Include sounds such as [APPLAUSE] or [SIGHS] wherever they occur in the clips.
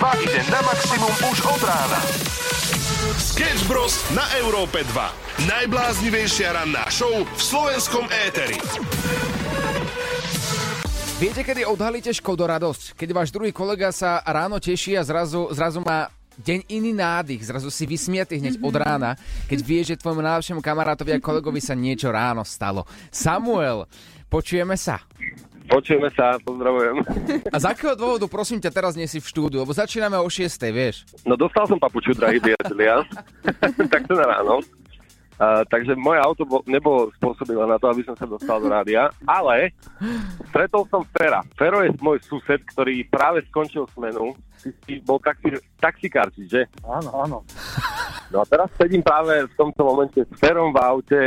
ide na maximum už od rána. Sketch Bros. na Európe 2. Najbláznivejšia ranná show v slovenskom éteri. Viete, kedy odhalíte Škodo radosť? Keď váš druhý kolega sa ráno teší a zrazu, zrazu má deň iný nádych, zrazu si vysmiatý hneď od rána, keď vie, že tvojmu najlepšiemu kamarátovi a kolegovi sa niečo ráno stalo. Samuel, počujeme sa. Počujeme sa, pozdravujem. A z akého dôvodu, prosím ťa, teraz nie si v štúdiu? Lebo začíname o 6, vieš. No dostal som papuču, drahí [LAUGHS] priatelia. [LAUGHS] tak to na ráno. Uh, takže moje auto bol, nebolo spôsobilé na to, aby som sa dostal do rádia, ale stretol som Fera. Fero je môj sused, ktorý práve skončil smenu. Si, si bol taxi, taxikár, že? Áno, áno. No a teraz sedím práve v tomto momente s Ferom v aute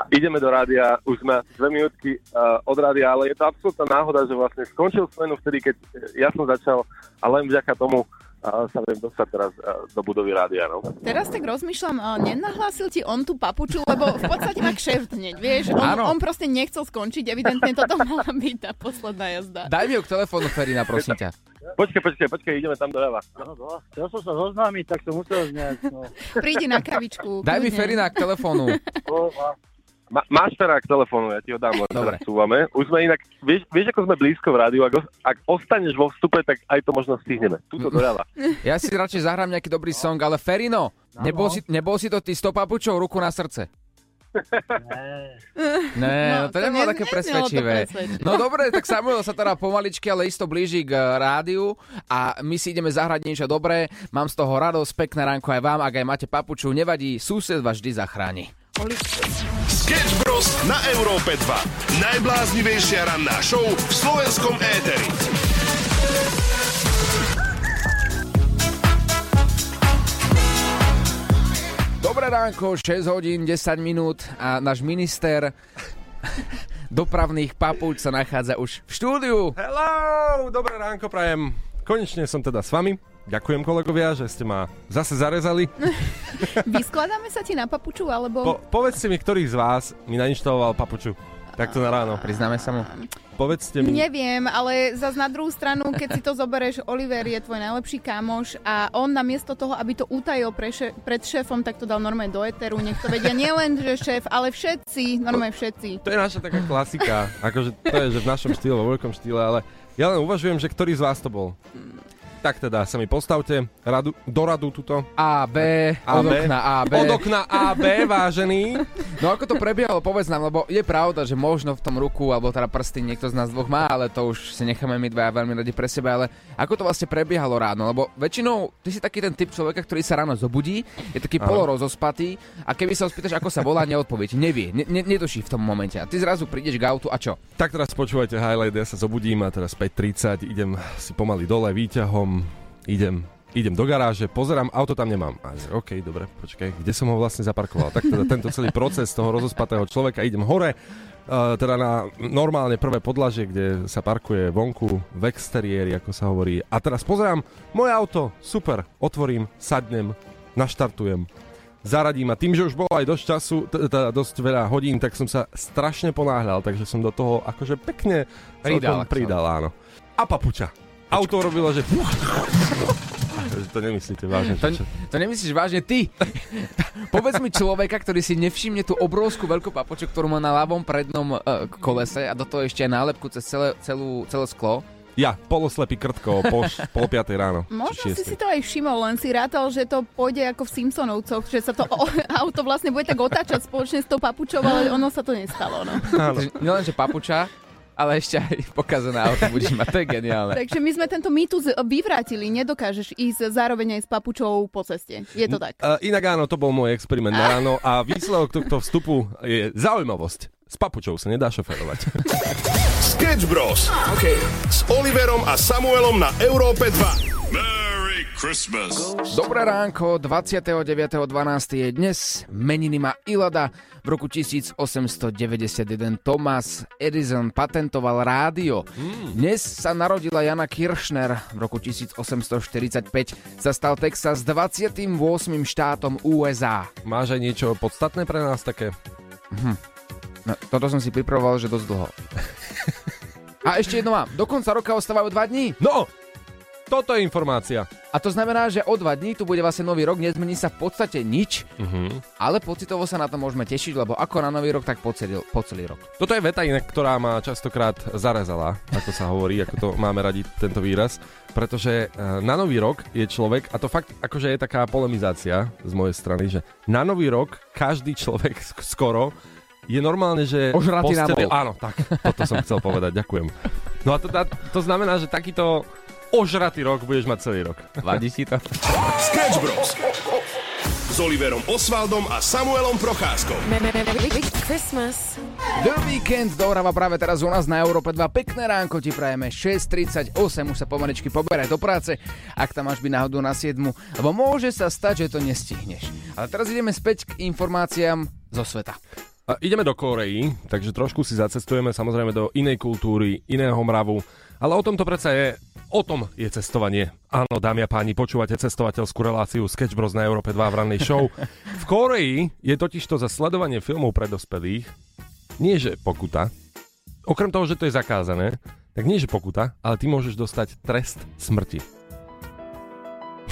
a ideme do rádia, už sme asi dve minútky uh, od rádia, ale je to absolútna náhoda, že vlastne skončil smenu vtedy, keď ja som začal a len vďaka tomu a sa viem dostať teraz do budovy rádia. No. Teraz tak rozmýšľam, nenahlásil ti on tú papuču, lebo v podstate má kšeft hneď, vieš? On, on proste nechcel skončiť, evidentne toto mala byť tá posledná jazda. Daj mi ju k telefónu, Ferina, prosím ťa. Počkaj, počkaj, počkaj, ideme tam doľava. No, no, chcel som sa zoznámiť, tak som musel nejak, no. Prídi na kavičku. Daj mi Ferina k telefónu. Ma, máš teda telefónu, ja ti ho dám, Dobre. súvame. Už sme inak, vieš, vieš, ako sme blízko v rádiu, ak, ak ostaneš vo vstupe, tak aj to možno stihneme. Tuto doľava. [LAUGHS] Ja si radšej zahrám nejaký dobrý song, ale Ferino, no, nebol, no. Si, nebol si to ty stopapučou ruku na srdce? Ne, no, to, to nebolo také presvedčivé. No dobre, tak Samuel sa teda pomaličky, ale isto blíži k rádiu a my si ideme zahrať niečo dobré. Mám z toho radosť, pekné ránko aj vám, ak aj máte papuču, nevadí, sused vás vždy zachráni. Sketch Bros. na Európe 2. Najbláznivejšia ranná show v slovenskom éteri. Dobré ránko, 6 hodín, 10 minút a náš minister dopravných papúč sa nachádza už v štúdiu. Hello, dobré ránko prajem. Konečne som teda s vami. Ďakujem kolegovia, že ste ma zase zarezali. [LAUGHS] Vyskladáme sa ti na papuču, alebo... Po, povedzte mi, ktorý z vás mi nainštaloval papuču. Takto na ráno. Priznáme sa mu. Povedzte mi. Neviem, ale zas na druhú stranu, keď si to zoberieš, Oliver je tvoj najlepší kamoš a on namiesto toho, aby to utajil pre še- pred šéfom, tak to dal normálne do eteru. Nech to vedia nielen, že šéf, ale všetci, normálne všetci. To je naša taká klasika. Akože to je, že v našom štýle, vo veľkom štýle, ale ja len uvažujem, že ktorý z vás to bol. Tak teda sa mi postavte radu, do radu tuto. A, B, A, od B. okna A, B. Od okna A, B, vážený. No ako to prebiehalo, povedz nám, lebo je pravda, že možno v tom ruku, alebo teda prsty niekto z nás dvoch má, ale to už si necháme my dvaja veľmi radi pre seba, ale ako to vlastne prebiehalo ráno, lebo väčšinou ty si taký ten typ človeka, ktorý sa ráno zobudí, je taký polorozospatý a keby sa ho spýtaš, ako sa volá, neodpovie, nevie, ne, ne, nedoší v tom momente a ty zrazu prídeš k autu a čo? Tak teraz počúvajte highlight, ja sa zobudím a teraz 5.30 idem si pomaly dole výťahom, idem, idem do garáže, pozerám, auto tam nemám. A OK, dobre, počkaj, kde som ho vlastne zaparkoval? Tak teda tento celý proces toho rozospatého človeka, idem hore, Uh, teda na normálne prvé podlažie, kde sa parkuje vonku, v exteriéri, ako sa hovorí. A teraz pozerám, moje auto, super, otvorím, sadnem, naštartujem, zaradím a tým, že už bolo aj dosť času, teda dosť veľa hodín, tak som sa strašne ponáhľal, takže som do toho akože pekne pridal, pridal áno. A papuča. Auto robilo, že... to nemyslíte vážne. To, to nemyslíš vážne ty. Povedz mi človeka, ktorý si nevšimne tú obrovskú veľkú papuču, ktorú má na ľavom prednom uh, kolese a do toho ešte aj nálepku cez celé, celú, celé sklo. Ja, poloslepý krtko po pol piatej ráno. Možno si si to aj všimol, len si rátal, že to pôjde ako v Simpsonovcoch, že sa to [LAUGHS] auto vlastne bude tak otáčať spoločne s tou papučou, ale ono sa to nestalo. No. Nielen, že papuča, ale ešte aj pokazané auto budeš mať, to je geniálne. Takže my sme tento mýtus vyvrátili, nedokážeš ísť zároveň aj s papučou po ceste. Je to tak? Uh, inak áno, to bol môj experiment na ráno a výsledok tohto vstupu je zaujímavosť. S papučou sa nedá šoferovať. Sketch Bros. Okay. S Oliverom a Samuelom na Európe 2. Merry Christmas. Dobré ránko, 29.12. je dnes. Meniny má Ilada. V roku 1891 Thomas Edison patentoval rádio. Mm. Dnes sa narodila Jana Kirchner. V roku 1845 sa stal Texas 28. štátom USA. Máš aj niečo podstatné pre nás také? Hm. No, toto som si pripravoval, že dosť dlho. [LAUGHS] A ešte jedno mám. Do konca roka ostávajú dva dní. No, toto je informácia. A to znamená, že o dva dní tu bude vlastne nový rok, nezmení sa v podstate nič, Mhm. ale pocitovo sa na to môžeme tešiť, lebo ako na nový rok, tak po celý, po celý rok. Toto je veta inak, ktorá ma častokrát zarezala, ako sa hovorí, ako to máme radi tento výraz, pretože eh, na nový rok je človek, a to fakt akože je taká polemizácia z mojej strany, že na nový rok každý človek sk- skoro je normálne, že... Ožratý posteli-. Áno, tak, toto som chcel povedať, ďakujem. No a to, to znamená, že takýto ožratý rok budeš mať celý rok. Vadí ti to? Sketch Bros. S Oliverom Osvaldom a Samuelom Procházkou. Christmas. The Weekend dohráva práve teraz u nás na Európe 2. Pekné ránko ti prajeme. 6.38 už sa pomaličky poberaj do práce, ak tam máš byť náhodou na 7, lebo môže sa stať, že to nestihneš. Ale teraz ideme späť k informáciám zo sveta. A ideme do Koreji, takže trošku si zacestujeme samozrejme do inej kultúry, iného mravu, ale o tom to predsa je, o tom je cestovanie. Áno, dámy a páni, počúvate cestovateľskú reláciu Sketch Bros na Európe 2 v rannej show. V Koreji je totiž to za sledovanie filmov pre dospelých nie že pokuta, okrem toho, že to je zakázané, tak nie že pokuta, ale ty môžeš dostať trest smrti.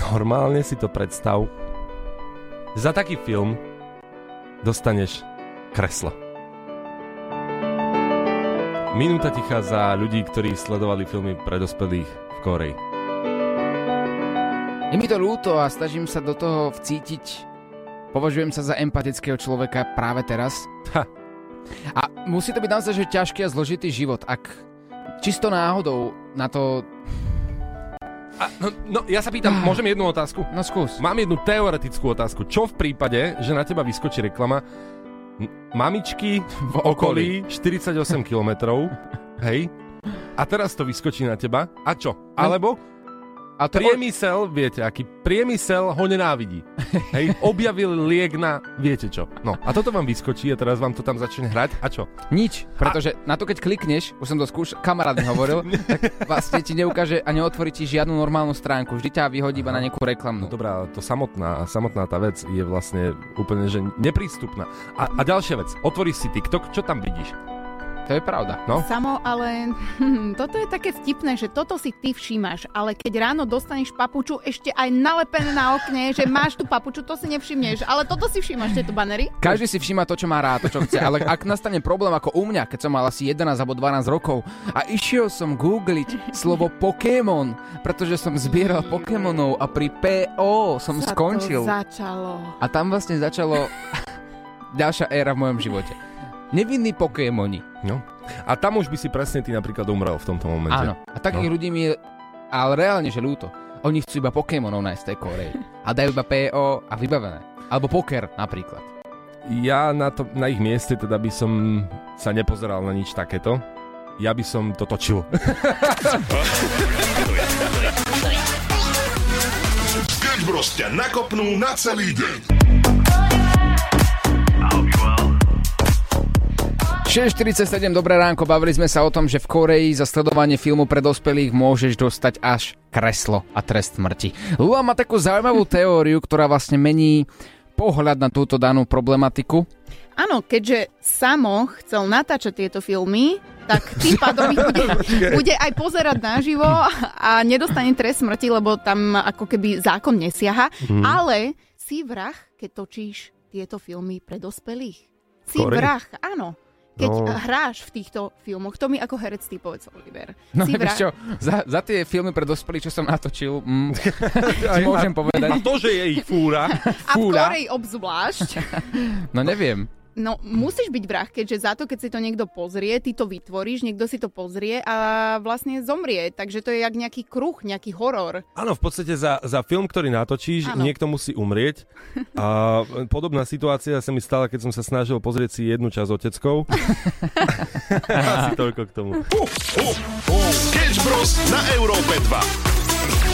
Normálne si to predstav. Za taký film dostaneš kreslo. Minúta ticha za ľudí, ktorí sledovali filmy pre dospelých v Koreji. Je mi to ľúto a snažím sa do toho vcítiť. Považujem sa za empatického človeka práve teraz. Ha. A musí to byť naozaj že ťažký a zložitý život, ak čisto náhodou na to... A, no, no, ja sa pýtam, [CLEARS THROAT] môžem jednu otázku? No skús. Mám jednu teoretickú otázku. Čo v prípade, že na teba vyskočí reklama mamičky v okolí 48 km, hej? A teraz to vyskočí na teba. A čo? Alebo A to je o- priemysel, viete, aký priemysel ho nenávidí. Hej, [LAUGHS] objavil liek na viete čo. No, a toto vám vyskočí a teraz vám to tam začne hrať. A čo? Nič, pretože na to keď klikneš, už som to skúšal, kamarát mi hovoril, [LAUGHS] tak vlastne ti neukáže a neotvorí ti žiadnu normálnu stránku. Vždy ťa vyhodí iba na nejakú No reklamnú. dobrá, to samotná, samotná tá vec je vlastne úplne, že neprístupná. A, a ďalšia vec, otvoríš si TikTok, čo tam vidíš? To je pravda. No, Samo, ale hm, [LAUGHS] toto je také vtipné, že toto si ty všímaš, ale keď ráno dostaneš papuču ešte aj nalepené na okne, že máš tú papuču, to si nevšimneš, ale toto si všímaš, tieto banery. Každý si všíma to, čo má rád, to, čo chce, ale ak nastane problém ako u mňa, keď som mal asi 11 alebo 12 rokov a išiel som googliť slovo Pokémon, pretože som zbieral Pokémonov a pri PO som Sa skončil. Začalo. A tam vlastne začalo [LAUGHS] ďalšia éra v mojom živote. Nevinní Pokémoni. no. A tam už by si presne ty napríklad umrel v tomto momente. Áno. A takých No. ľudí mi je ale reálne, že ľúto. Oni chcú iba Pokémonov nájsť tej Koreji. A dajú iba PO a vybavené. Alebo poker napríklad. Ja na, to, na ich mieste teda by som sa nepozeral na nič takéto. Ja by som to točil. [LAUGHS] Bros ťa nakopnú na celý deň. 6.47, dobré ránko, bavili sme sa o tom, že v Koreji za sledovanie filmu pre dospelých môžeš dostať až kreslo a trest smrti. Lula má takú zaujímavú teóriu, ktorá vlastne mení pohľad na túto danú problematiku. Áno, keďže Samo chcel natáčať tieto filmy, tak tým pádom ich bude, bude aj pozerať naživo a nedostane trest smrti, lebo tam ako keby zákon nesiaha. Mhm. Ale si vrah, keď točíš tieto filmy pre dospelých. Si Koreji? vrah, áno. Keď No. hráš v týchto filmoch, to mi ako herec ty povedz, Oliver. No si čo, za, za tie filmy pre dospelých, čo som natočil, mm, [LAUGHS] ti môžem A povedať, to, že je ich fúra, a v fúra. Koreji obzvlášť. no neviem. No, musíš byť vrah, keďže za to, keď si to niekto pozrie, ty to vytvoríš, niekto si to pozrie a vlastne zomrie. Takže to je jak nejaký kruh, nejaký horor. Áno, v podstate za, za film, ktorý natočíš, Áno. niekto musí umrieť. A podobná situácia sa mi stala, keď som sa snažil pozrieť si jednu časť oteckov. [LAUGHS] Asi toľko k tomu. Sketch Bros na Európe 2.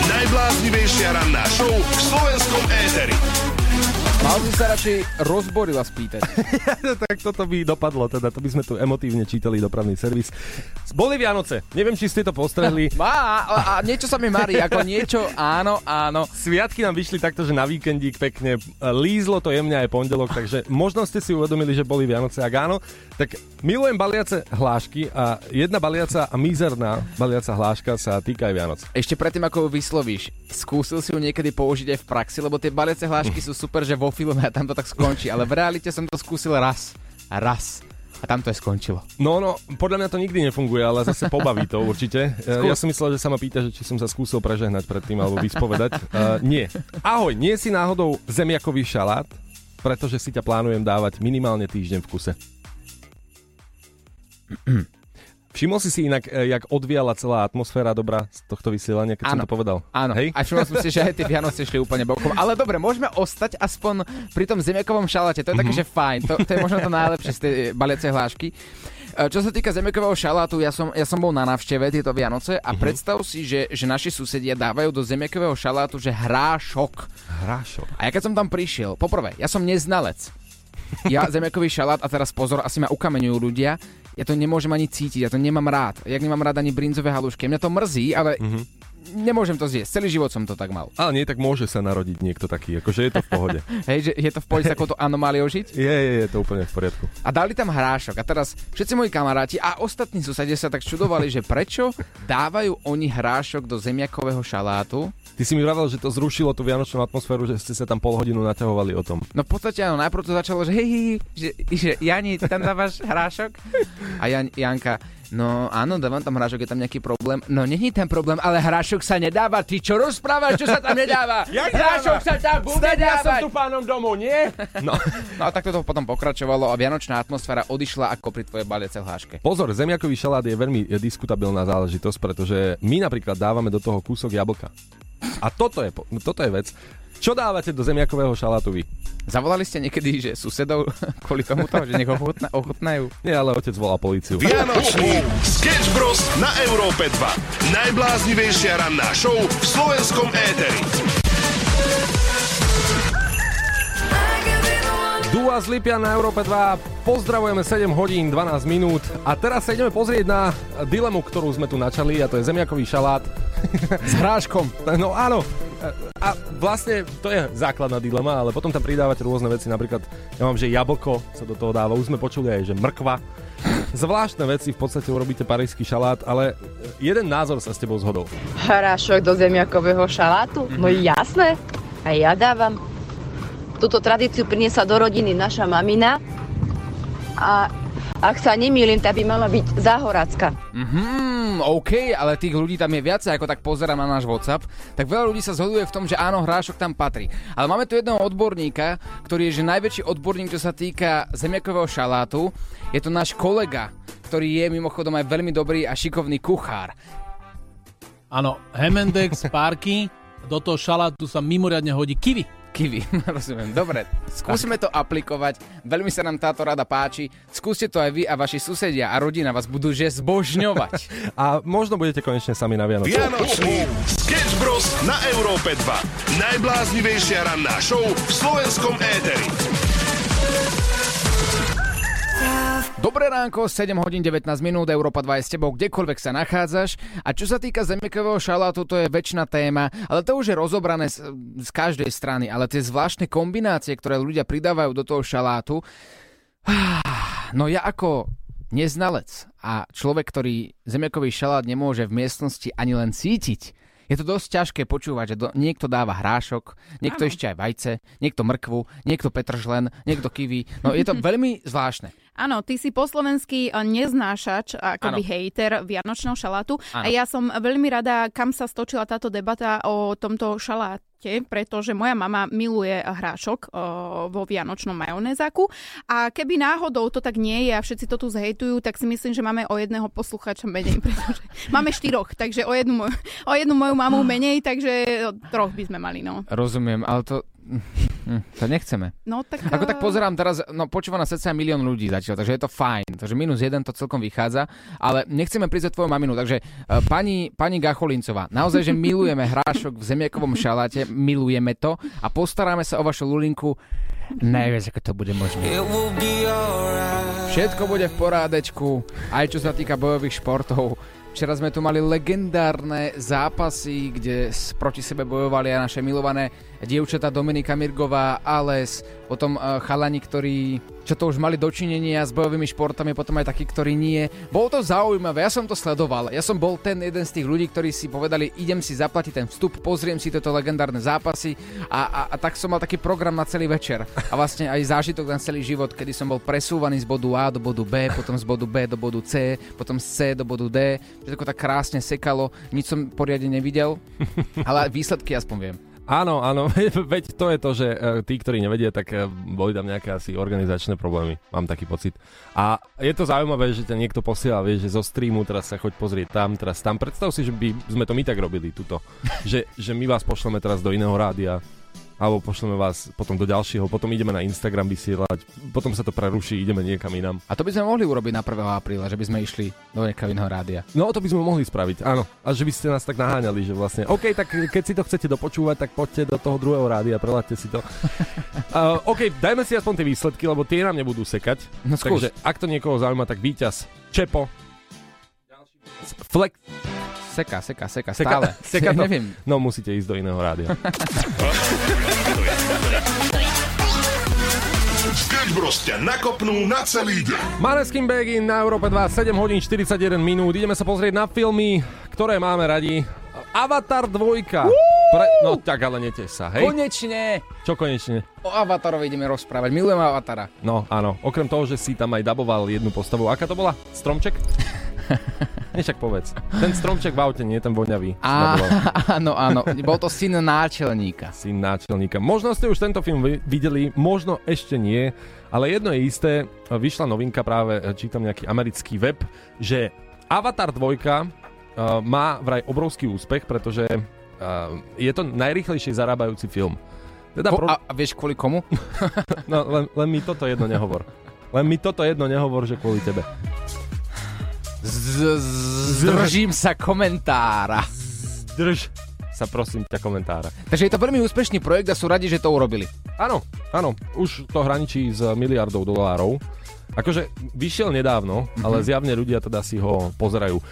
Najbláznivejšia ranná show v slovenskom éteri. Mal by sa radšej rozborila spýtať. [LAUGHS] tak toto by dopadlo, teda to by sme tu emotívne čítali dopravný servis. Boli Vianoce, neviem, či ste to postrehli. [LAUGHS] Má, a, a niečo sa mi marí, ako niečo, áno, áno. Sviatky nám vyšli takto, že na víkendík pekne lízlo to jemne aj pondelok, takže možno ste si uvedomili, že boli Vianoce. Ak áno, tak milujem baliace hlášky a jedna baliaca a mizerná baliaca hláška sa týka aj Vianoc. Ešte predtým, ako ju vyslovíš, skúsil si ju niekedy použiť aj v praxi, lebo tie baliace hlášky sú super, že vo filme a tam to tak skončí, ale v realite som to skúsil raz. Raz. A tam to je skončilo. No, no, podľa mňa to nikdy nefunguje, ale zase pobaví to určite. [LAUGHS] Skús. Ja som myslel, že sa ma pýta, že či som sa skúsil prežehnať predtým alebo vyspovedať. Uh, [LAUGHS] nie. Ahoj, nie si náhodou zemiakový šalát, pretože si ťa plánujem dávať minimálne týždeň v kuse. [CLEARS THROAT] Všimol si si inak, e, jak odviala celá atmosféra dobrá z tohto vysielania, keď Áno. som to povedal? Áno, Hej? a všimol som si, že aj tie Vianoce šli úplne bokom. Ale dobre, môžeme ostať aspoň pri tom zemiakovom šaláte. To je také, že fajn. To, to je možno to najlepšie z tej baliacej hlášky. E, Čo sa týka zemiakového šalátu, ja som, ja som bol na návšteve tieto Vianoce a predstav si, že, že naši susedia dávajú do zemiakového šalátu, že hrášok. Hrášok. A ja keď som tam prišiel, poprvé, ja som neznalec. Ja zemiakový šalát, a teraz pozor, asi ma ukameňujú ľudia, ja to nemôžem ani cítiť, ja to nemám rád. Jak nemám rád ani brinzové halušky. Mňa to mrzí, ale nemôžem to zjesť. Celý život som to tak mal. Ale nie, tak môže sa narodiť niekto taký, akože je to v pohode. [LAUGHS] Hej, že je to v pohode s takouto anomáliou žiť? Je, je, je to úplne v poriadku. A dali tam hrášok. A teraz všetci moji kamaráti a ostatní susedia sa tak čudovali, že prečo dávajú oni hrášok do zemiakového šalátu. Ty si mi vravel, že to zrušilo tú vianočnú atmosféru, že ste sa tam pol hodinu naťahovali o tom. No v podstate áno, najprv to začalo, že hej, hej, že, že Jani, tam dávaš hrášok? A Jan, Janka, no áno, dávam tam hrášok, je tam nejaký problém. No není ten problém, ale hrášok sa nedáva. Ty čo rozprávaš, čo sa tam nedáva? [LAUGHS] hrášok sa tam bude dávať. pánom domov, nie? No. No a takto to potom pokračovalo a vianočná atmosféra odišla ako pri tvojej baliacej hláške. Pozor, zemiakový šalát je veľmi diskutabilná záležitosť, pretože my napríklad dávame do toho kúsok jablka. A toto je, toto je vec. Čo dávate do zemiakového šalátu vy? Zavolali ste niekedy, že susedov [LAUGHS] kvôli tomuto, že nech ochutna, ochutnajú? Nie, ale otec volá políciu. Vianočný Sketch Bros. na Európe 2. Najbláznivejšia ranná show v slovenskom éteri. Dua z Lipia na Európe 2. Pozdravujeme 7 hodín 12 minút. A teraz sa ideme pozrieť na dilemu, ktorú sme tu načali a to je zemiakový šalát. S hráškom. No áno. A vlastne to je základná dilema, ale potom tam pridávate rôzne veci, napríklad ja mám, že jablko sa do toho dáva, už sme počuli aj, že mrkva. Zvláštne veci, v podstate urobíte parížský šalát, ale jeden názor sa s tebou zhodol. Hrášok do zemiakového šalátu? No jasné, aj ja dávam. Túto tradíciu priniesla do rodiny naša mamina a ak sa nemýlim, tá by mala byť záhorácka. Mhm, OK, ale tých ľudí tam je viacej, ako tak pozerám na náš WhatsApp, tak veľa ľudí sa zhoduje v tom, že áno, hrášok tam patrí. Ale máme tu jedného odborníka, ktorý je že najväčší odborník, čo sa týka zemiakového šalátu. Je to náš kolega, ktorý je mimochodom aj veľmi dobrý a šikovný kuchár. Áno, Hemendex, Parky, do toho šalátu sa mimoriadne hodí kiwi. Kiwi, [LAUGHS] rozumiem. Dobre, skúsime to aplikovať. Veľmi sa nám táto rada páči. Skúste to aj vy a vaši susedia a rodina vás budú že zbožňovať. [LAUGHS] A možno budete konečne sami na Vianoce. Vianočný Sketch Bros. na Európe 2. Najbláznivejšia ranná show v slovenskom éteri. Dobré ránko, 7 hodín 19 minút, Európa 2 je s tebou, kdekoľvek sa nachádzaš. A čo sa týka zemiakového šalátu, to je väčšina téma, ale to už je rozobrané z, z každej strany. Ale tie zvláštne kombinácie, ktoré ľudia pridávajú do toho šalátu, [SIGHS] no ja ako neznalec a človek, ktorý zemiakový šalát nemôže v miestnosti ani len cítiť, je to dosť ťažké počúvať, že do, niekto dáva hrášok, niekto ešte aj vajce, niekto mrkvu, niekto petržlen, niekto kiwi. No je to veľmi zvláštne. Áno, ty si po slovensky eh, neznášač, akoby Áno. hejter vianočného šalátu. Áno. A ja som veľmi rada, kam sa stočila táto debata o tomto šaláte, pretože moja mama miluje hrášok o, vo vianočnom majonézaku. A keby náhodou to tak nie je a všetci to tu zhejtujú, tak si myslím, že máme o jedného posluchača menej, [LAUGHS] pretože máme štyroch, takže o jednu, moju, o jednu moju mamu [GASPS] menej, takže troch by sme mali, no. Rozumiem, ale to... hm, To nechceme. No tak... Ako tak eh, pozerám teraz, no počúva na cca milión ľudí zatiaľ, takže je to fajn. Takže minus jeden to celkom vychádza, ale nechceme prísť tvoju maminu, takže uh, pani, pani Gacholincová, naozaj, že milujeme hrášok v zemiakovom šaláte, milujeme to a postaráme sa o vašu Lulinku Najviac, ako to bude možné. Všetko bude v porádečku, aj čo sa týka bojových športov. Včera sme tu mali legendárne zápasy, kde s- proti sebe bojovali aj naše milované dievčatá Dominika Mirgová, Ales, potom eh, chalani, ktorí čo to už mali dočinenia s bojovými športami, potom aj takí, ktorí nie. Bolo to zaujímavé, ja som to sledoval. Ja som bol ten jeden z tých ľudí, ktorí si povedali, idem si zaplatiť ten vstup, pozriem si tieto legendárne zápasy a, a, a tak som mal taký program na celý večer. A vlastne aj zážitok na celý život, kedy som bol presúvaný z bodu A do bodu B, potom z bodu B do bodu C, potom z C do bodu D. Všetko tak krásne sekalo, nič som poriadne nevidel, ale výsledky aspoň viem. Áno, áno, [LAUGHS] veď to je to, že e, tí, ktorí nevedia, tak e, boli tam nejaké asi organizačné problémy, mám taký pocit. A je to zaujímavé, že ťa niekto posiela, vieš, že zo streamu teraz sa choď pozrieť tam, teraz tam. Predstav si, že by sme to my tak robili, tuto. [LAUGHS] že, že my vás pošleme teraz do iného rádia, alebo pošleme vás potom do ďalšieho, potom ideme na Instagram vysielať, potom sa to preruší, ideme niekam inám. A to by sme mohli urobiť na 1. apríla, že by sme išli do nejakého iného rádia. No to by sme mohli spraviť, áno. A že by ste nás tak naháňali, že vlastne, OK, tak keď si to chcete dopočúvať, tak poďte do toho druhého rádia, preláďte si to. [LAUGHS] uh, OK, dajme si aspoň tie výsledky, lebo tie nám nebudú sekať. No skús. Takže ak to niekoho zaujíma, tak víťaz Čepo. Flex. Seka, seka, seka, Seka, stále. seka [LAUGHS] to. Neviem. No musíte ísť do iného rádia. [LAUGHS] Sketch Bros ťa nakopnú na celý deň. Maneskin Begin na Európe 2, 7 hodín 41 minút. Ideme sa pozrieť na filmy, ktoré máme radi. Avatar 2. Pre... No tak ale neteš sa, hej? Konečne! Čo konečne? O Avatarovi ideme rozprávať. Milujem Avatara. No áno, okrem toho, že si tam aj daboval jednu postavu. Aká to bola? Stromček? [LAUGHS] Nešak povedz. Ten stromček v aute, nie ten voňavý. Á, [LAUGHS] áno, áno. Bol to syn náčelníka. Syn náčelníka. Možno ste už tento film vi- videli, možno ešte nie, ale jedno je isté, vyšla novinka práve, čítam nejaký americký web, že Avatar 2 uh, má vraj obrovský úspech, pretože uh, je to najrýchlejšie zarábajúci film. Teda Ko- a, a vieš kvôli komu? [LAUGHS] No, len, len mi toto jedno nehovor. Len mi toto jedno nehovor, že kvôli tebe. Z- Zdržím sa komentára. Drž sa prosím ťa komentára. Takže je to veľmi úspešný projekt a sú radi, že to urobili. Áno, áno, už to hraničí s miliardou dolárov. Akože vyšiel nedávno, mm-hmm. ale zjavne ľudia teda si ho pozerajú.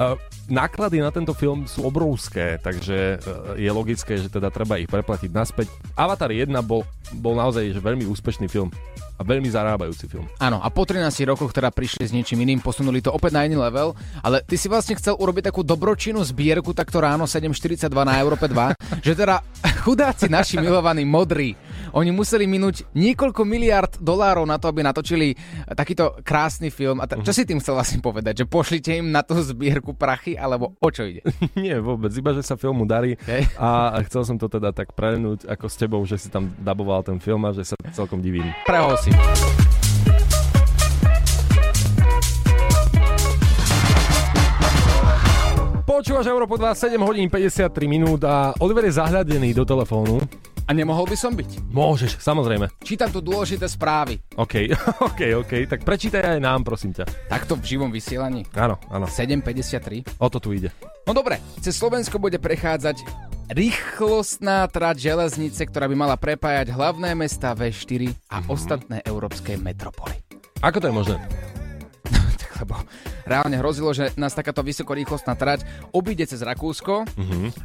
Uh, náklady na tento film sú obrovské, takže uh, je logické, že teda treba ich preplatiť naspäť. Avatar 1 bol, bol naozaj že veľmi úspešný film a veľmi zarábajúci film. Áno, a po 13 rokoch teda prišli s niečím iným, posunuli to opäť na iný level, ale ty si vlastne chcel urobiť takú dobročinnú zbierku takto ráno 7.42 na Európe 2, [LAUGHS] že teda chudáci naši milovaní modrí, oni museli minúť niekoľko miliard dolárov na to, aby natočili takýto krásny film. A t- čo si tým chcel vlastne povedať? Že pošlite im na tú zbierku prachy, alebo o čo ide? [LAUGHS] Nie, vôbec, iba že sa filmu darí Okay. a chcel som to teda tak prelenúť ako s tebou, že si tam daboval ten film a že sa celkom divím. Prehol si. Počúvaš Európo 2, 7 hodín 53 minút a Oliver je zahľadený do telefónu. A nemohol by som byť? Môžeš, samozrejme. Čítam tu dôležité správy. OK, [LAUGHS] OK, OK, tak prečítaj aj nám, prosím ťa. Takto v živom vysielaní. Áno, áno, 7.53. o to tu ide. No dobre, cez Slovensko bude prechádzať rýchlostná trať železnice, ktorá by mala prepájať hlavné mesta V4 a ostatné európske metropoly. Ako to je možné? Lebo reálne hrozilo, že nás takáto vysokorýchlostná trať obíde cez Rakúsko,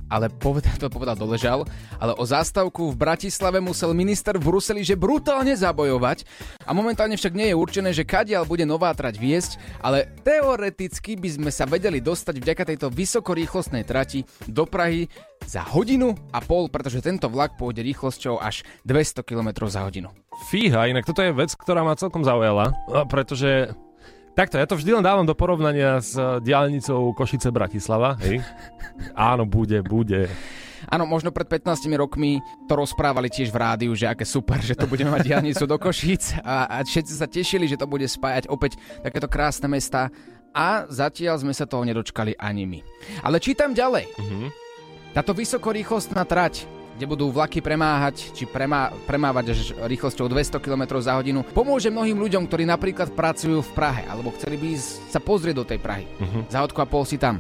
ale povedal, to povedal doležal, ale o zástavku v Bratislave musel minister v Bruseli že brutálne zabojovať a momentálne však nie je určené, že kadiaľ bude nová trať viesť, ale teoreticky by sme sa vedeli dostať vďaka tejto vysokorýchlostnej trati do Prahy za hodinu a pol, pretože tento vlak pôjde rýchlosťou až 200 km za hodinu. Fíha, inak toto je vec, ktorá ma celkom zaujala, pretože takto, ja to vždy len dávam do porovnania s eh, diálnicou Košice-Bratislava, hej? Áno, bude, bude. Áno, možno pred 15 rokmi to rozprávali tiež v rádiu, že aké super, že to budeme mať diálnicu do Košíc a, a všetci sa tešili, že to bude spájať opäť takéto krásne mesta a zatiaľ sme sa toho nedočkali ani my. Ale čítam ďalej. Mhm. Táto vysokorýchlostná trať kde budú vlaky premáhať, či premá, premávať až rýchlosťou 200 km za hodinu, pomôže mnohým ľuďom, ktorí napríklad pracujú v Prahe, alebo chceli by sa pozrieť do tej Prahy. Mhm. Za hodku a pol si tam.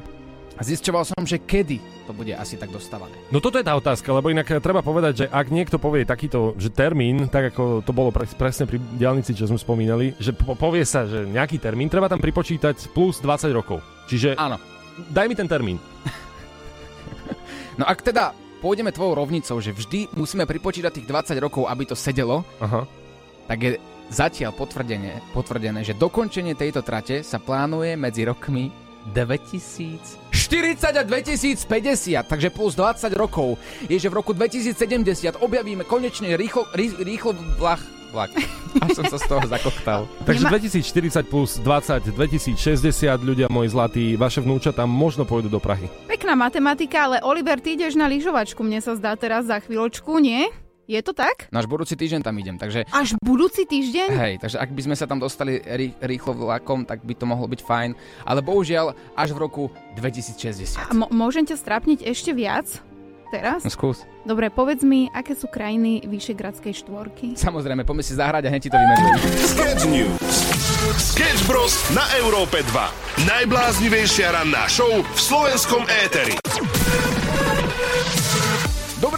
A zisťoval som, že kedy to bude asi tak dostávané. No toto je tá otázka, lebo inak eh, treba povedať, že ak niekto povie takýto že termín, tak ako to bolo pres, presne pri diálnici, čo sme spomínali, že po, povie sa, že nejaký termín, treba tam pripočítať plus 20 rokov. Čiže Áno. daj mi ten termín. [LAUGHS] No ak teda pôjdeme tvojou rovnicou, že vždy musíme pripočítať tých 20 rokov, aby to sedelo, Aha. tak je zatiaľ potvrdené, potvrdené, že dokončenie tejto trate sa plánuje medzi rokmi 2040 a 2050, takže plus 20 rokov. Je, že v roku 2070 objavíme konečne rýchlo, rý, rýchlo vlak. Vlak. Až som sa z toho zakoktal. [LAUGHS] Takže Nemá- 2040 plus 20, 2060 ľudia moji zlatí, vaše vnúčatá možno pôjdu do Prahy. Pekná matematika, ale Oliver, ty ideš na lyžovačku, mne sa zdá teraz za chvíľočku, nie? Je to tak? Náš budúci týždeň tam idem, takže Až budúci týždeň? Hej, takže ak by sme sa tam dostali rý, rýchlo vlakom, tak by to mohlo byť fajn. Ale bohužiaľ až v roku 2060. A mo- môžem ťa strápniť ešte viac? Teraz? Skús. Dobre, povedz mi, aké sú krajiny Vyšegradskej štvorky? [LAUGHS] Samozrejme, poďme si zahrať a hneď ti to vymenujem. Sketch News. Sketch Bros. na Európe 2. Najbláznivejšia ranná show v slovenskom éteri.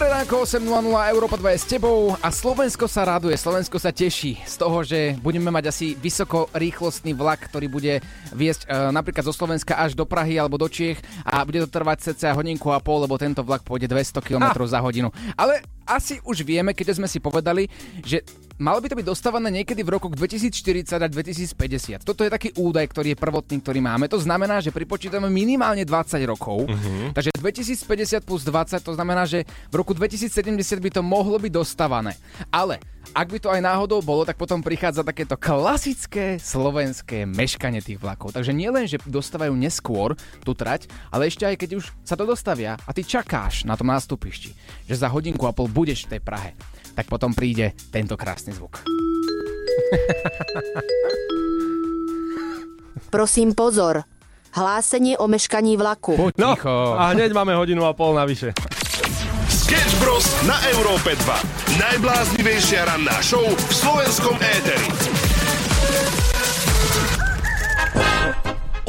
Dobré ránko, 8.00, Európa 2 je s tebou a Slovensko sa raduje, Slovensko sa teší z toho, že budeme mať asi vysokorýchlostný vlak, ktorý bude viesť e, napríklad zo Slovenska až do Prahy alebo do Čiech a bude to trvať cca hodinku a pol, lebo tento vlak pôjde 200 km za hodinu. Ale asi už vieme, keď sme si povedali, že malo by to byť dostávané niekedy v rokoch 2040 a 2050. Toto je taký údaj, ktorý je prvotný, ktorý máme. To znamená, že pripočítame minimálne 20 rokov. Mhm. Takže 2050 plus 20, to znamená, že v roku 2070 by to mohlo byť dostávané. Ale ak by to aj náhodou bolo, tak potom prichádza takéto klasické slovenské meškanie tých vlakov. Takže nielen, že dostávajú neskôr tú trať, ale ešte aj keď už sa to dostavia a ty čakáš na tom nástupišti, že za hodinku a pol budeš v tej Prahe, tak potom príde tento krásny zvuk. [LAUGHS] Prosím pozor. Hlásenie o meškaní vlaku. Poď, no, Ticho. a hneď máme hodinu a pol navyše. Sketch Bros. na Európe 2. Najbláznivejšia ranná show v slovenskom éteri.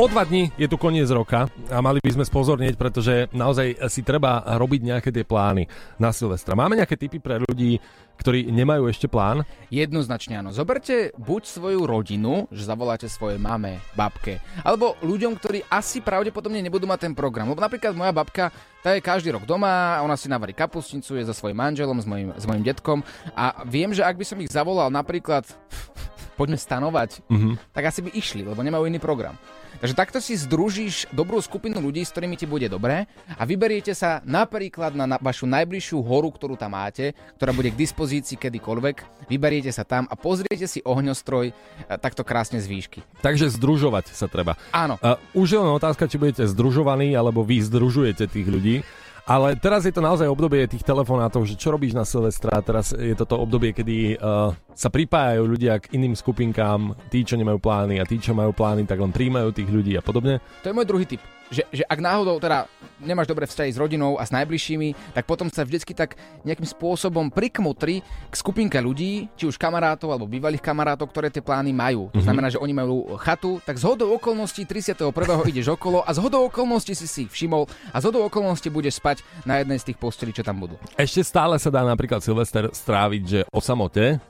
O dva dní je tu koniec roka a mali by sme spozornieť, pretože naozaj si treba robiť nejaké tie plány na Silvestra. Máme nejaké tipy pre ľudí, ktorí nemajú ešte plán? Jednoznačne áno. Zoberte buď svoju rodinu, že zavoláte svojej mame, babke, alebo ľuďom, ktorí asi pravdepodobne nebudú mať ten program. Lebo napríklad moja babka, tá je každý rok doma, ona si navarí kapustnicu, je so svojím manželom, s mojim, s mojim detkom a viem, že ak by som ich zavolal napríklad [LAUGHS] poďme stanovať, Mhm. tak asi by išli, lebo nemajú iný program. Takže takto si združíš dobrú skupinu ľudí, s ktorými ti bude dobré a vyberiete sa napríklad na, na vašu najbližšiu horu, ktorú tam máte, ktorá bude k dispozícii kedykoľvek. Vyberiete sa tam a pozriete si ohňostroj e, takto krásne z výšky. Takže združovať sa treba. Áno. Uh, už je len otázka, či budete združovaní, alebo vy združujete tých ľudí. Ale teraz je to naozaj obdobie tých telefonátov, že čo robíš na Silvestra. Teraz je toto obdobie, kedy uh, sa pripájajú ľudia k iným skupinkám, tí, čo nemajú plány a tí, čo majú plány, tak len príjmajú tých ľudí a podobne. To je môj druhý tip. Že, že ak náhodou teda nemáš dobré vzťahy s rodinou a s najbližšími, tak potom sa vždycky tak nejakým spôsobom prikmotri k skupinke ľudí, či už kamarátov alebo bývalých kamarátov, ktoré tie plány majú. To Mhm. znamená, že oni majú chatu, tak z hodou okolností 31. ideš okolo a z hodou okolností si si ich všimol a z hodou okolností budeš spať na jednej z tých postelí, čo tam budú. Ešte stále sa dá napríklad Silvester stráviť, že o samote.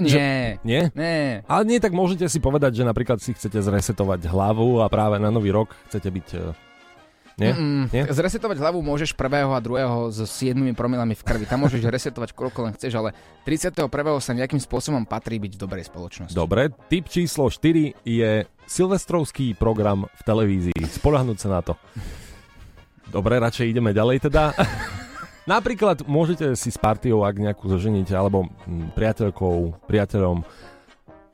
Nie. Nie? Nie. Ale nie, tak môžete si povedať, že napríklad si chcete zresetovať hlavu a práve na nový rok chcete byť... eh, Nie? Mm-mm. Nie? Zresetovať hlavu môžeš prvého a druhého s 7 promilami v krvi. Tam môžeš resetovať koľko len chceš, ale 31. sa nejakým spôsobom patrí byť v dobrej spoločnosti. Dobre, tip číslo 4 je silvestrovský program v televízii. Spolahnúť sa na to. Dobre, radšej ideme ďalej teda. [LAUGHS] Napríklad môžete si s partiou, ak nejakú zoženíte, alebo hm, priateľkou, priateľom,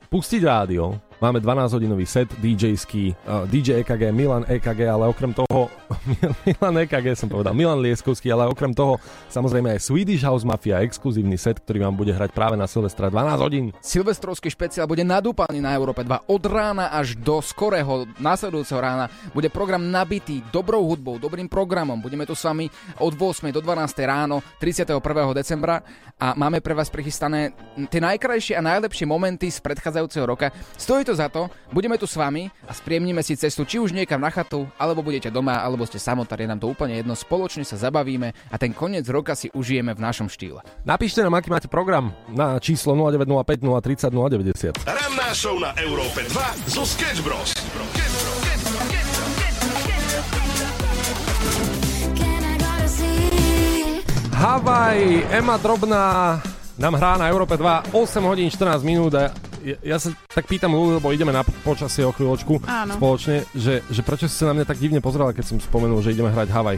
pustiť rádio. Máme 12-hodinový set DJ-ský, uh, DJ EKG, Milan EKG, ale okrem toho, [LAUGHS] Milan EKG som povedal, Milan Lieskovský, ale okrem toho samozrejme aj Swedish House Mafia, exkluzívny set, ktorý vám bude hrať práve na Silvestra 12 hodín. Silvestrovský špeciál bude nadúpaný na Európe 2 od rána až do skorého následujúceho rána. Bude program nabitý dobrou hudbou, dobrým programom. Budeme tu s vami od 8. do 12. ráno 31. decembra a máme pre vás prichystané tie najkrajšie a najlepšie momenty z predchádzajúceho roka. Stojí to za to, budeme tu s vami a spriemnime si cestu či už niekam na chatu, alebo budete doma, alebo ste samotár, je nám to úplne jedno, spoločne sa zabavíme a ten koniec roka si užijeme v našom štýle. Napíšte nám, aký máte program na číslo 0905 030 090. Ranná show na Európe 2 zo Sketch Bros. Havaj, Ema Drobná nám hrá na Európe 2 8 hodín 14 minút a ja, ja sa tak pýtam ľudí, lebo ideme na počasie o chvíľočku Áno. spoločne, že, že prečo si sa na mňa tak divne pozerala, keď som spomenul, že ideme hrať Havaj.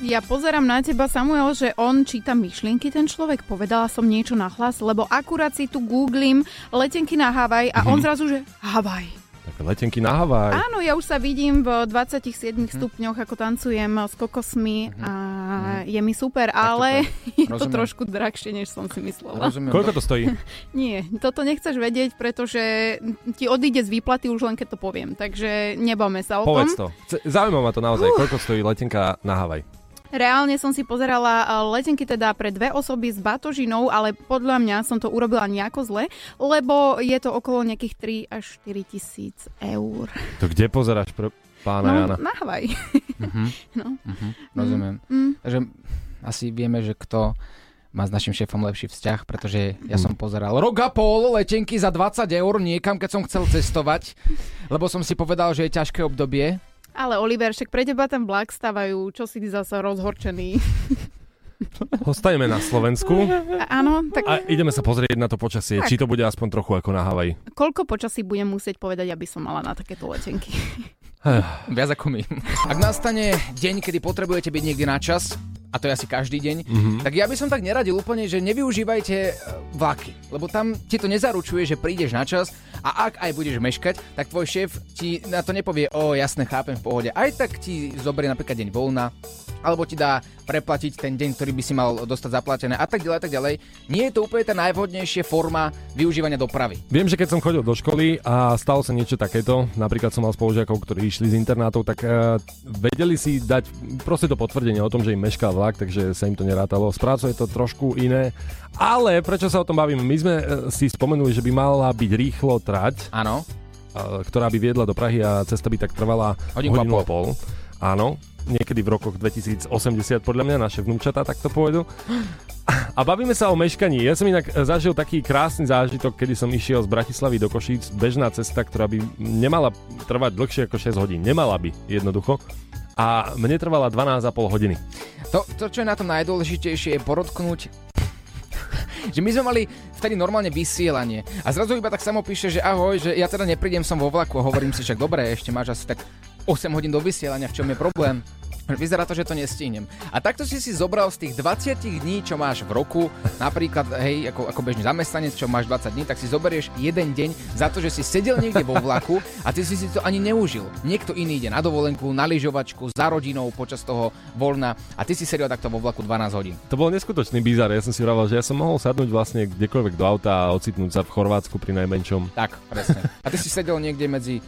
Ja pozerám na teba, Samuel, že on číta myšlienky, ten človek. Povedala som niečo na hlas, lebo akurát si tu googlím letenky na Havaj a on Mhm. zrazu, že Havaj. Také letenky na Havaj. Áno, ja už sa vidím v 27 stupňoch, ako tancujem s kokosmi a je mi super, ale [LAUGHS] je to trošku drahšie, než som si myslela. Rozumiem. Koľko to stojí? [LAUGHS] Nie, toto nechceš vedieť, pretože ti odíde z výplaty už len keď to poviem, takže nebavme sa o tom. Povedz to. Zaujíma ma to naozaj, koľko stojí letenka na Havaj. Reálne som si pozerala eh, letenky teda pre dve osoby s batožinou, ale podľa mňa som to urobila nejako zle, lebo je to okolo nejakých 3 až 4 tisíc eur. To kde pozeráš pre pána No, Jana? na Havaj. Mhm. [LAUGHS] no. Mhm. Rozumiem. Mm. Takže asi vieme, že kto má s našim šéfom lepší vzťah, pretože ja som pozeral rok a pol letenky za 20 eur niekam, keď som chcel cestovať, lebo som si povedal, že je ťažké obdobie. Ale Oliver, však pre teba ten vlak stavajú, čo si ty zase rozhorčený. [LAUGHS] Ostaneme na Slovensku A, áno, tak a ideme sa pozrieť na to počasie, Tak. či to bude aspoň trochu ako na Havaji. koľko počasí budem musieť povedať, aby som mala na takéto letenky? Viac ako my. Ak nastane deň, kedy potrebujete byť niekde na čas, a to je asi každý deň, Mhm. tak ja by som tak neradil úplne, že nevyužívajte e, vlaky, lebo tam ti to nezaručuje, že prídeš na čas a ak aj budeš meškať, tak tvoj šéf ti na to nepovie, o jasne, chápem v pohode. Aj tak ti zoberie napríklad deň voľna, alebo ti dá preplatiť ten deň, ktorý by si mal dostať zaplatené a tak ďalej, a tak ďalej. Nie je to úplne tá najvhodnejšia forma využívania dopravy. Viem, že keď som chodil do školy a stalo sa niečo takéto, napríklad som mal spolužiakov, ktorí išli z internátov, tak uh, vedeli si dať proste to potvrdenie o tom, že im mešká vlak, takže sa im to nerátalo. S prácou je to trošku iné. Ale prečo sa o tom bavím? My sme uh, si spomenuli, že by mala byť rýchlo trať, Áno. uh, ktorá by viedla do Prahy a cesta by tak trvala Hodinku a hodinu a pol. Áno, niekedy v rokoch 2080 podľa mňa naše vnúčatá takto pôjdu. A bavíme sa o meškaní. Ja som inak e, zažil taký krásny zážitok, kedy som išiel z Bratislavy do Košíc, bežná cesta, ktorá by nemala trvať dlhšie ako 6 hodín. Nemala by, jednoducho. A mne trvala 12,5 hodiny. To, to, čo je na tom najdôležitejšie, je porotknúť [LAUGHS] že my sme mali vtedy normálne vysielanie a zrazu iba tak samo píše, že ahoj, že ja teda neprídem som vo vlaku a hovorím si však dobre, ešte máš asi tak 8 hodín do vysielania, v čom je problém? Vyzerá to, že to nestihnem. A takto si si zobral z tých 20 dní, čo máš v roku, napríklad, hej, ako, ako bežný zamestnanec, čo máš 20 dní, tak si zoberieš jeden deň za to, že si sedel niekde vo vlaku a ty si si to ani neužil. Niekto iný ide na dovolenku, na lyžovačku, za rodinou počas toho voľna a ty si sedel takto vo vlaku 12 hodín. To bol neskutočný bizar. Ja som si vravel, že ja som mohol sadnúť vlastne kdekoľvek do auta a ocitnúť sa v Chorvátsku pri najmenšom. Tak, presne. A ty si sedel niekde medzi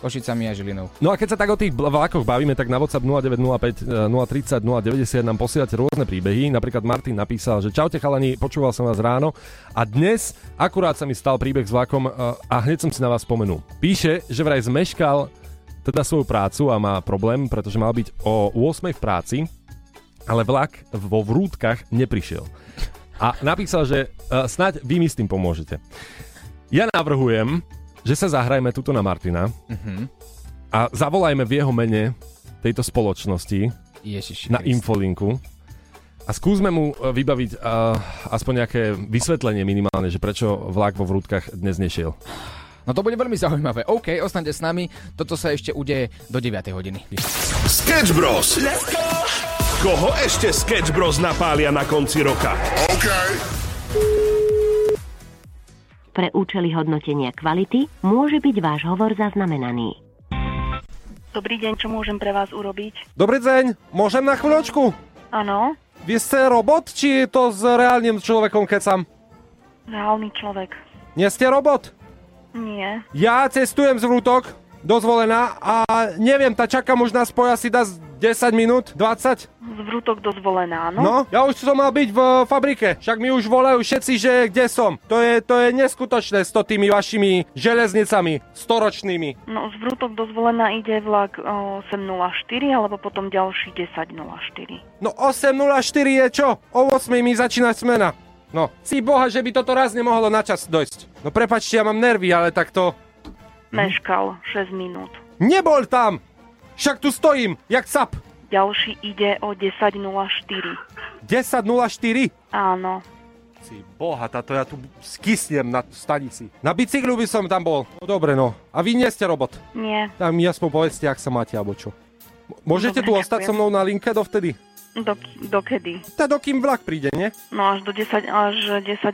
Košicami a Žilinou. No a keď sa tak o tých vlakoch bavíme, tak na WhatsApp 0905 eh, 030 090 nám posielate rôzne príbehy. Napríklad Martin napísal, že čaute chalani, počúval som vás ráno a dnes akurát sa mi stal príbeh s vlakom eh, a hneď som si na vás spomenul. Píše, že vraj zmeškal teda svoju prácu a má problém, pretože mal byť o 8 v práci, ale vlak vo vrútkach neprišiel. A napísal, že uh, snáď vy mi s tým pomôžete. Ja navrhujem, že sa zahrajme tuto na Martina Mhm. a zavolajme v jeho mene tejto spoločnosti Ježiši na Kriste. infolinku a skúsme mu e, vybaviť uh, aspoň nejaké vysvetlenie minimálne, že prečo vlak vo vrútkach dnes nešiel. No to bude veľmi zaujímavé. OK, ostaňte s nami. Toto sa ešte udeje do 9. hodiny. Sketch Bros. Koho ešte Sketch Bros napália na konci roka? OK. Pre účely hodnotenia kvality môže byť váš hovor zaznamenaný. Dobrý deň, čo môžem pre vás urobiť? Dobrý deň, môžem na chvíľočku? Áno, Vy ste robot, či to s reálnym človekom kecam? reálny človek. Nie ste robot? Nie. Ja cestujem z vrútok, dozvolená a neviem, tá čakám už nás poja si dá z 10 minút? 20? Zvrutok dozvolená, áno? No, ja už som mal byť v eh, fabrike, však mi už volajú všetci, že kde som. To je, to je neskutočné s tými vašimi železnicami, storočnými. No, zvrutok dozvolená ide vlak o, 8.04 alebo potom ďalší 10.04. No 8.04 je čo? O 8 mi začína smena. No, si boha, že by toto raz nemohlo na čas dojsť. No prepačte, ja mám nervy, ale tak to... Meškal 6 minút. Nebol tam! Však tu stojím, jak sap. Ďalší ide o 10.04. 10.04? Áno. Si boha, táto ja tu skysnem na stanici. Na bicyklu by som tam bol. No dobre, no. A vy nie ste robot. Nie. Tak mi aspoň povedzte, ak sa máte, alebo čo. Môžete Dobre, tu ostať ďakujem. so mnou na linke dovtedy? Do, dokedy? Tá dokým vlak príde, nie? No až do 10, až 10.04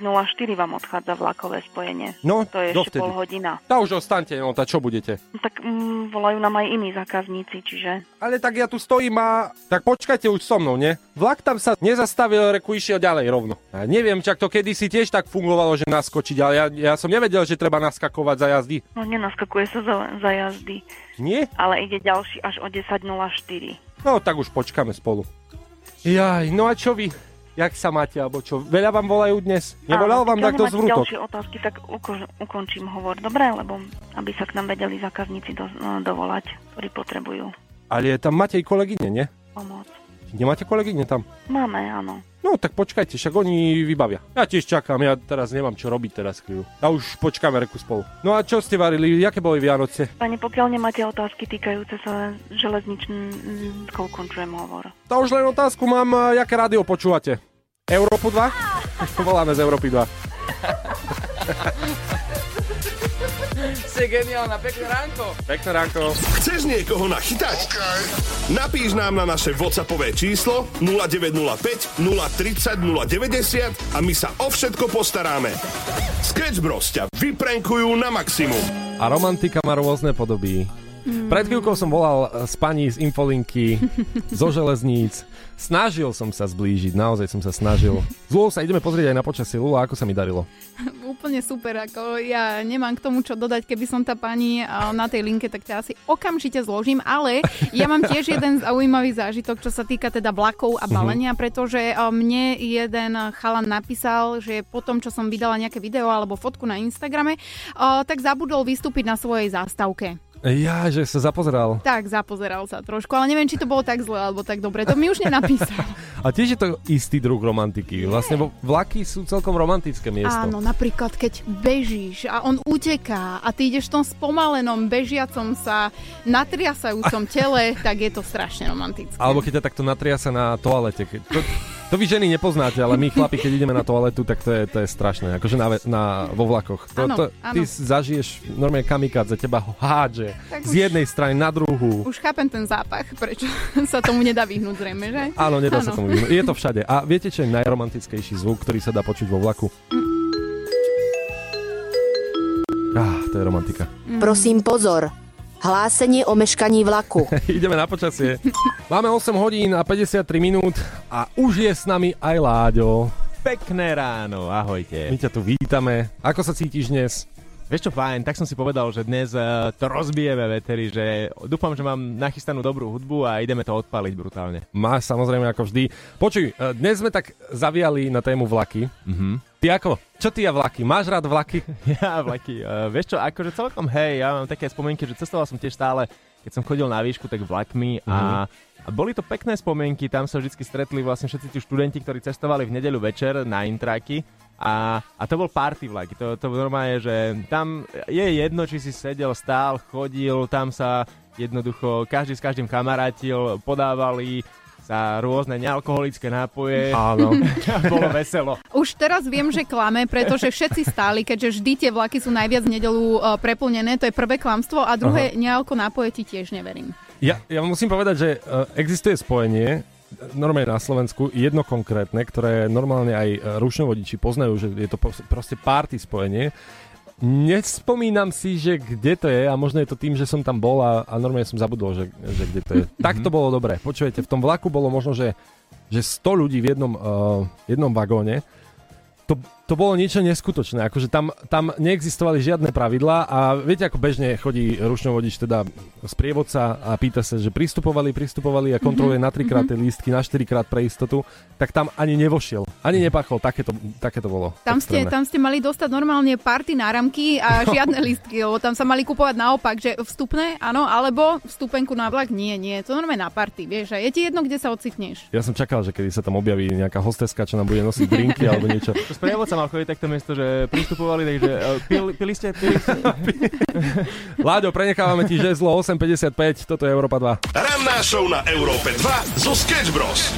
vám odchádza vlakové spojenie. No, To je ešte dovtedy. pol hodina. Tá už ostaňte, no tá čo budete? No Tak mm, volajú nám aj iní zákazníci, čiže... Ale tak ja tu stojím a... Tak počkajte už so mnou, nie? Vlak tam sa nezastavil, reku išiel ďalej rovno. Ja neviem, čak to kedysi tiež tak fungovalo, že naskočiť, ale ja, ja som nevedel, že treba naskakovať za jazdy. No nenaskakuje sa za, za jazdy. Nie? Ale ide ďalší až o 10.04. No tak už počkáme spolu. Jaj, no a čo vy? Jak sa máte, alebo čo? Veľa vám volajú dnes? Nevolal Áno, vám takto nemáte zvrutok? ďalšie otázky, tak uko- ukončím hovor, dobre? Lebo aby sa k nám vedeli zákazníci do, no, dovolať, ktorí potrebujú Ale tam Matej kolegyne, nie? pomoc. Nemáte kolegyne tam? Máme, áno. No tak počkajte, však oni vybavia. Ja tiež čakám, ja teraz nemám čo robiť teraz chvíľu. A už počkáme reku spolu. No a čo ste varili? Jaké boli Vianoce? Pani, pokiaľ nemáte otázky týkajúce sa železničkou, končujem hovor. To už len otázku mám, a jaké rádio počúvate? Európu 2? [LAUGHS] Voláme z Európy 2. [LAUGHS] Si geniálna, pekné ránko. Pekné ránko. Chceš niekoho nachytať? Napíš nám na naše WhatsAppové číslo 0905 030 090 a my sa o všetko postaráme. Sketch Bros ťa vyprenkujú na maximum. A romantika má rôzne podoby. Pred chvíľkou som volal s pani z Infolinky, [LAUGHS] zo železníc. Snažil som sa zblížiť, naozaj som sa snažil. Lulou sa ideme pozrieť aj na počasie. Lula, ako sa mi darilo? [LAUGHS] Úplne super, ako ja nemám k tomu čo dodať, keby som tá pani na tej linke, tak ťa asi okamžite zložím, ale ja mám tiež jeden zaujímavý zážitok, čo sa týka teda vlakov a balenia, pretože mne jeden chalan napísal, že po tom, čo som vydala nejaké video alebo fotku na Instagrame, tak zabudol vystúpiť na svojej zástavke. Ja, že sa zapozeral. Tak, zapozeral sa trošku, ale neviem, či to bolo tak zle alebo tak dobre, to mi už nenapísal. [LAUGHS] A tiež je to istý druh romantiky. Vlastne vo- vlaky sú celkom romantické miesto. Áno, napríklad keď bežíš a on uteká a ty ideš v tom spomalenom, bežiacom sa, natriasajúcom [LAUGHS] tele, tak je to strašne romantické. Alebo keď ťa takto natria sa na toalete. Keď- To, to vy ženy nepoznáte, ale my chlapi, keď ideme na toaletu, tak to je, to je strašné. Akože na, na, vo vlakoch. To, Áno, to, ty áno. zažiješ normálne kamikádze, teba ho Tak z už- jednej strany na druhú. Už chápem ten zápach, prečo [LAUGHS] sa tomu nedá vyhnúť zrejme, že? Áno, nedá sa Áno. tomu vyhnúť. Je to všade. A viete, čo je najromantickejší zvuk, ktorý sa dá počuť vo vlaku? Ah, to je romantika. Prosím pozor. Hlásenie o meškaní vlaku. [LAUGHS] Ideme na počasie. Máme 8 hodín a 53 minút a už je s nami aj Láďo. Pekné ráno, ahojte. My ťa tu vítame. Ako sa cítiš dnes? Vieš čo, fajn, tak som si povedal, že dnes uh, to rozbijeme vetery, že dúfam, že mám nachystanú dobrú hudbu a ideme to odpaliť brutálne. Máš samozrejme ako vždy. Počuj, e, dnes sme tak zaviali na tému vlaky. Mhm. Ty ako? Čo ty a vlaky? Máš rád vlaky? [LAUGHS] Ja, vlaky, uh, vieš čo, akože celkom hej, ja mám také spomienky, že cestoval som tiež stále, keď som chodil na výšku, tak vlakmi a, a boli to pekné spomienky, tam sa vždy stretli vlastne všetci tí študenti, ktorí cestovali v nedeľu večer na intraky a, a to bol party vlak, to, to normálne, že tam je jedno, či si sedel, stál, chodil, tam sa jednoducho každý s každým kamarátil, podávali sa rôzne nealkoholické nápoje. Áno. [LAUGHS] Bolo veselo. Už teraz viem, že klame, pretože všetci stáli, keďže vždy tie vlaky sú najviac v nedelu uh, preplnené, to je prvé klamstvo a druhé nealko nápoje ti tiež neverím. Ja, ja musím povedať, že uh, existuje spojenie, normálne na Slovensku, jedno konkrétne, ktoré normálne aj e, rušňovodiči poznajú, že je to proste party spojenie. Nespomínam si, že kde to je a možno je to tým, že som tam bol a, a normálne som zabudol, že, že kde to je. tak to bolo dobre. Počujete, v tom vlaku bolo možno, že, že 100 ľudí v jednom, uh, jednom vagóne. To, to bolo niečo neskutočné. Akože tam, tam neexistovali žiadne pravidlá a viete, ako bežne chodí rušňovodič, teda sprievodca a pýta sa, že pristupovali, pristupovali a kontroluje Mhm, na trikrát tie lístky, na štyrikrát pre istotu, tak tam ani nevošiel, ani nepachol. Také to, také to bolo. Tam ste, tam ste mali dostať normálne party náramky a [LAUGHS] žiadne listky, lebo tam sa mali kupovať naopak, že vstupné, áno, alebo vstupenku na vlak, nie, nie, to normálne na party, vieš, a je ti jedno, kde sa ocitneš. Ja som čakal, že kedy sa tam objaví nejaká hosteska, čo nám bude nosiť drinky alebo niečo. [LAUGHS] Sprievodca mal chodiť takto miesto, že pristupovali, takže uh, pili, pili ste, pili ste. [LAUGHS] Láďo, prenechávame ti žezlo 8.55, toto je Európa 2. Ranná show na Európe 2 zo Sketch Bros.